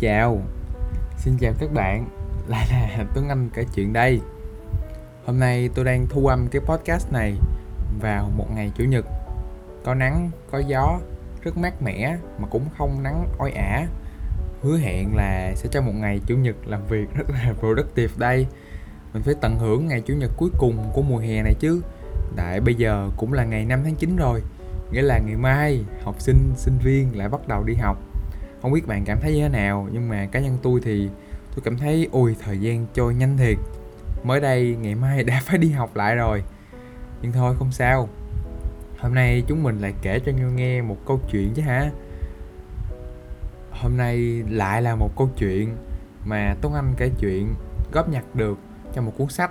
chào. Xin chào các bạn. Lại là Tuấn Anh kể chuyện đây. Hôm nay tôi đang thu âm cái podcast này Vào một ngày Chủ nhật. Có nắng, có gió Rất mát mẻ Mà cũng không nắng oi ả. Hứa hẹn là sẽ cho một ngày Chủ nhật làm việc rất là productive đây. Mình phải tận hưởng ngày Chủ nhật cuối cùng của mùa hè này chứ. Tại bây giờ cũng là ngày 5 tháng 9 rồi. Nghĩa là ngày mai học sinh, sinh viên lại bắt đầu đi học không biết bạn cảm thấy như thế nào, nhưng mà cá nhân tôi thì tôi cảm thấy, ôi, thời gian trôi nhanh thiệt. Mới đây, ngày mai đã phải đi học lại rồi. Nhưng thôi, không sao. Hôm nay chúng mình lại kể cho nhau nghe một câu chuyện chứ hả? Hôm nay lại là một câu chuyện mà Tuấn Anh kể chuyện góp nhặt được cho một cuốn sách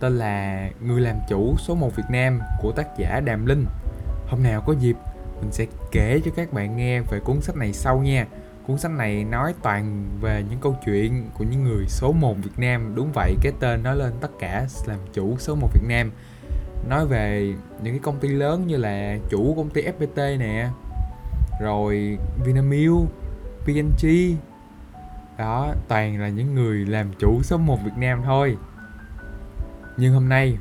tên là Người làm chủ số 1 Việt Nam của tác giả Đàm Linh. Hôm nào có dịp, mình sẽ kể cho các bạn nghe về cuốn sách này sau nha cuốn sách này nói toàn về những câu chuyện của những người số 1 Việt Nam. Đúng vậy, cái tên nói lên tất cả làm chủ số 1 Việt Nam. Nói về những cái công ty lớn như là chủ công ty FPT nè, rồi Vinamilk P&G đó, toàn là những người làm chủ số 1 Việt Nam thôi. Nhưng hôm nay,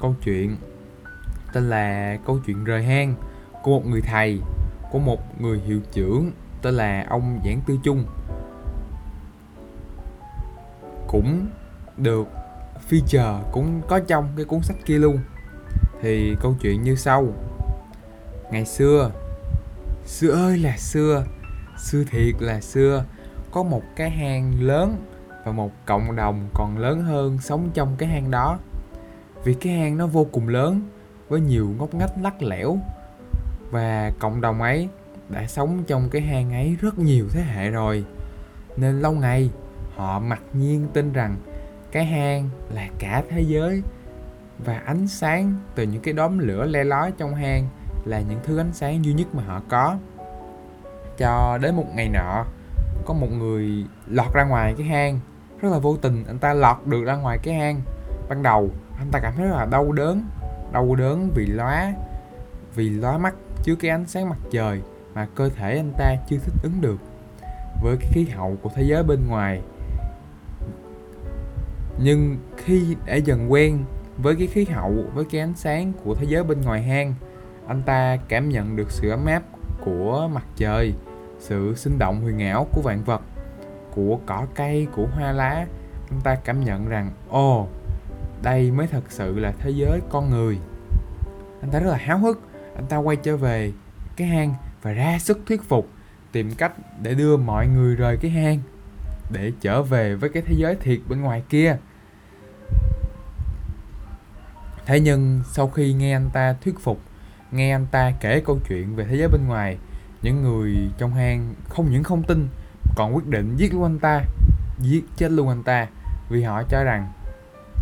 câu chuyện tên là câu chuyện rời hang của một người thầy, của một người hiệu trưởng tên là ông Giảng Tư Trung cũng được feature, cũng có trong cái cuốn sách kia luôn. Thì câu chuyện như sau. Ngày xưa xưa ơi là xưa xưa thiệt là xưa, có một cái hang lớn và một cộng đồng còn lớn hơn sống trong cái hang đó. Vì cái hang nó vô cùng lớn, với nhiều ngóc ngách lắc lẻo. Và cộng đồng ấy đã sống trong cái hang ấy rất nhiều thế hệ rồi. Nên lâu ngày, họ mặc nhiên tin rằng cái hang là cả thế giới. Và ánh sáng từ những cái đốm lửa le lói trong hang là những thứ ánh sáng duy nhất mà họ có. Cho đến một ngày nọ, có một người lọt ra ngoài cái hang. Rất là vô tình, anh ta lọt được ra ngoài cái hang. Ban đầu, anh ta cảm thấy rất là đau đớn đau đớn vì lóa vì lóa mắt trước cái ánh sáng mặt trời mà cơ thể anh ta chưa thích ứng được với cái khí hậu của thế giới bên ngoài. Nhưng khi đã dần quen với cái khí hậu với cái ánh sáng của thế giới bên ngoài hang anh ta cảm nhận được sự ấm áp của mặt trời sự sinh động huyền ảo của vạn vật của cỏ cây của hoa lá. Anh ta cảm nhận rằng ồ oh, đây mới thật sự là thế giới con người. Anh ta rất là háo hức. Anh ta quay trở về cái hang và ra sức thuyết phục tìm cách để đưa mọi người rời cái hang để trở về với cái thế giới thiệt bên ngoài kia. Thế nhưng sau khi nghe anh ta thuyết phục nghe anh ta kể câu chuyện về thế giới bên ngoài những người trong hang không những không tin còn quyết định giết luôn anh ta giết chết luôn anh ta vì họ cho rằng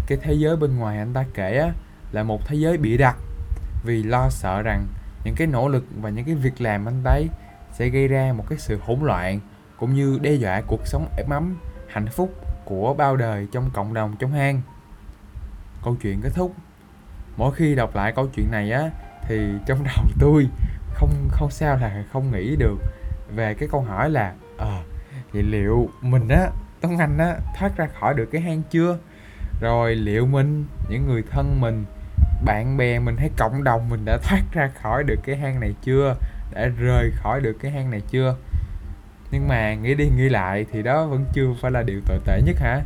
cái thế giới bên ngoài anh ta kể á, là một thế giới bị đặt vì lo sợ rằng những cái nỗ lực và những cái việc làm anh ấy sẽ gây ra một cái sự hỗn loạn cũng như đe dọa cuộc sống êm ấm hạnh phúc của bao đời trong cộng đồng trong hang. Câu chuyện kết thúc. Mỗi khi đọc lại câu chuyện này á thì trong đầu tôi không không sao là không nghĩ được về cái câu hỏi là ờ à, vậy liệu mình á Tuấn Anh á thoát ra khỏi được cái hang chưa? Rồi liệu mình những người thân mình bạn bè mình hay cộng đồng mình đã thoát ra khỏi được cái hang này chưa? Đã rời khỏi được cái hang này chưa? Nhưng mà nghĩ đi nghĩ lại thì đó vẫn chưa phải là điều tồi tệ nhất hả?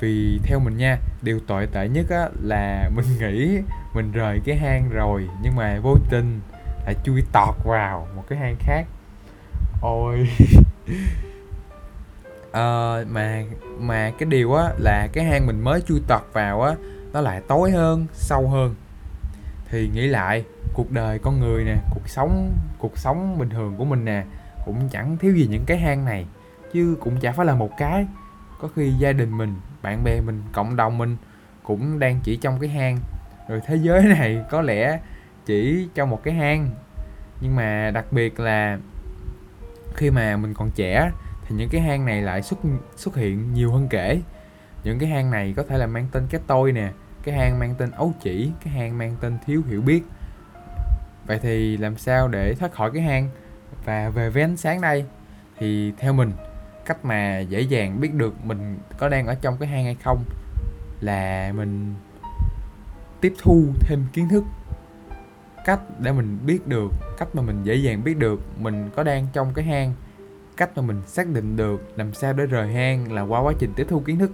Vì theo mình nha điều tồi tệ nhất á là mình nghĩ mình rời cái hang rồi nhưng mà vô tình lại chui tọt vào một cái hang khác. Ôi. Ờ, mà mà cái điều á là cái hang mình mới chui tọt vào á nó lại tối hơn sâu hơn thì nghĩ lại, cuộc đời con người nè, cuộc sống cuộc sống bình thường của mình nè, cũng chẳng thiếu gì những cái hang này, chứ cũng chả phải là một cái. Có khi gia đình mình, bạn bè mình, cộng đồng mình cũng đang chỉ trong cái hang. Rồi thế giới này có lẽ chỉ trong một cái hang. Nhưng mà đặc biệt là khi mà mình còn trẻ, thì những cái hang này lại xuất xuất hiện nhiều hơn kể. Những cái hang này có thể là mang tên cái tôi nè cái hang mang tên ấu chỉ, cái hang mang tên thiếu hiểu biết. Vậy thì làm sao để thoát khỏi cái hang? Và về với ánh sáng đây, thì theo mình, cách mà dễ dàng biết được mình có đang ở trong cái hang hay không là mình tiếp thu thêm kiến thức. Cách để mình biết được, cách mà mình dễ dàng biết được mình có đang trong cái hang. Cách mà mình xác định được làm sao để rời hang là qua quá trình tiếp thu kiến thức.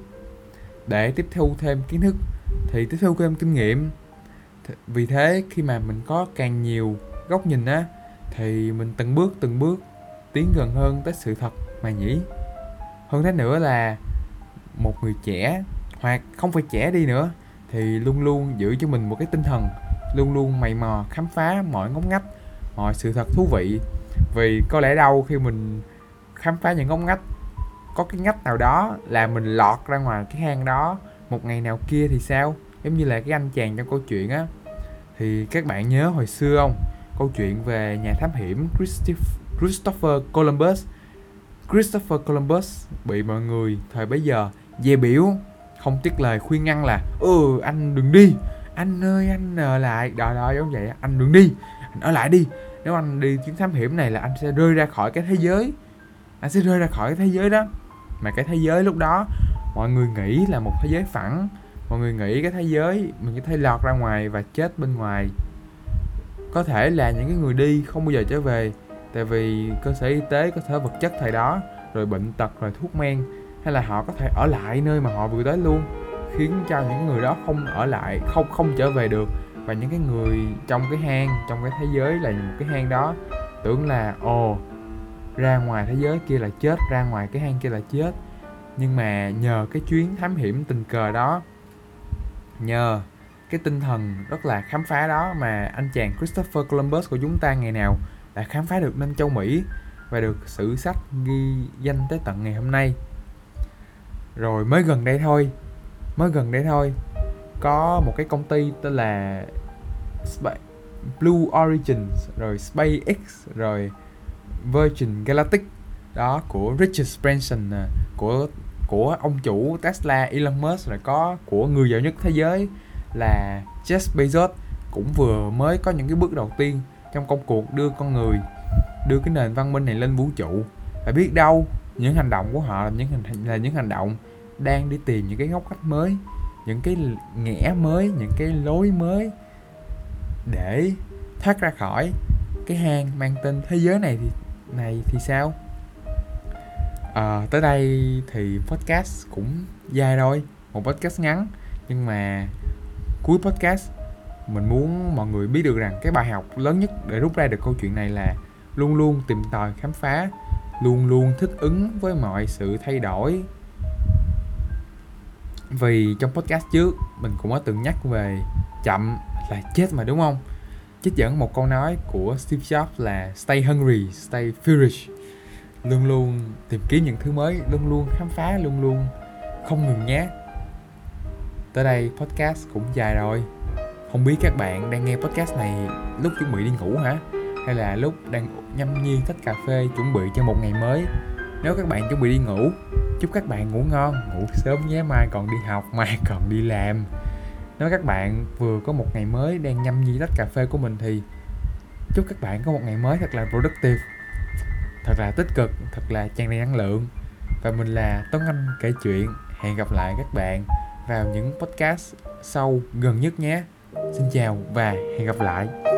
Để tiếp thu thêm kiến thức thì tiếp thu thêm kinh nghiệm. Vì thế khi mà mình có càng nhiều góc nhìn á, thì mình từng bước từng bước tiến gần hơn tới sự thật mà nhỉ. Hơn thế nữa là một người trẻ, hoặc không phải trẻ đi nữa, thì luôn luôn giữ cho mình một cái tinh thần, luôn luôn mày mò khám phá mọi ngóc ngách, mọi sự thật thú vị. Vì có lẽ đâu khi mình khám phá những ngóc ngách, có cái ngách nào đó là mình lọt ra ngoài cái hang đó một ngày nào kia thì sao? Giống như là cái anh chàng trong câu chuyện á. Thì các bạn nhớ hồi xưa không? Câu chuyện về nhà thám hiểm Christopher Columbus. Christopher Columbus bị mọi người thời bấy giờ dè biểu, không tiếc lời khuyên ngăn là ừ anh đừng đi. Anh ơi, anh ở lại. Đó đó, giống vậy anh đừng đi. Anh ở lại đi. Nếu anh đi chuyến thám hiểm này là anh sẽ rơi ra khỏi cái thế giới. Anh sẽ rơi ra khỏi cái thế giới đó. Mà cái thế giới lúc đó mọi người nghĩ là một thế giới phẳng. Mọi người nghĩ cái thế giới, mình có thể lọt ra ngoài và chết bên ngoài. Có thể là những cái người đi không bao giờ trở về, tại vì cơ sở y tế, cơ sở vật chất thời đó, rồi bệnh tật, rồi thuốc men, hay là họ có thể ở lại nơi mà họ vừa tới luôn, khiến cho những người đó không ở lại, không không trở về được. Và những cái người trong cái hang, trong cái thế giới là một cái hang đó, tưởng là, ồ, ra ngoài thế giới kia là chết, ra ngoài cái hang kia là chết nhưng mà nhờ cái chuyến thám hiểm tình cờ đó, nhờ cái tinh thần rất là khám phá đó mà anh chàng Christopher Columbus của chúng ta ngày nào đã khám phá được nên châu, Mỹ và được sử sách ghi danh tới tận ngày hôm nay. Rồi mới gần đây thôi, mới gần đây thôi, có một cái công ty tên là Blue Origin rồi SpaceX, rồi Virgin Galactic đó, của Richard Branson của của ông chủ Tesla, Elon Musk rồi có, của người giàu nhất thế giới là Jeff Bezos, cũng vừa mới có những cái bước đầu tiên trong công cuộc đưa con người, đưa cái nền văn minh này lên vũ trụ. Và biết đâu, những hành động của họ là những hành, là những hành động đang đi tìm những cái ngóc cách mới, những cái ngẽ mới, những cái lối mới để thoát ra khỏi cái hang mang tên thế giới này thì này thì sao? À, tới đây thì podcast cũng dài rồi một podcast ngắn. Nhưng mà cuối podcast mình muốn mọi người biết được rằng cái bài học lớn nhất để rút ra được câu chuyện này là luôn luôn tìm tòi khám phá luôn luôn thích ứng với mọi sự thay đổi. Vì trong podcast trước mình cũng có từng nhắc về chậm là chết mà đúng không? Trích dẫn một câu nói của Steve Jobs là stay hungry stay foolish luôn luôn tìm kiếm những thứ mới, luôn luôn khám phá, luôn luôn không ngừng nhé. Tới đây podcast cũng dài rồi. Không biết các bạn đang nghe podcast này lúc chuẩn bị đi ngủ hả? Hay là lúc đang nhâm nhi tách cà phê chuẩn bị cho một ngày mới? Nếu các bạn chuẩn bị đi ngủ, chúc các bạn ngủ ngon, ngủ sớm nhé. Mai còn đi học, mai còn đi làm. Nếu các bạn vừa có một ngày mới đang nhâm nhi tách cà phê của mình thì chúc các bạn có một ngày mới thật là productive thật là tích cực, thật là tràn đầy năng lượng. Và mình là Tuấn Anh kể chuyện. Hẹn gặp lại các bạn vào những podcast sau gần nhất nhé. Xin chào và hẹn gặp lại.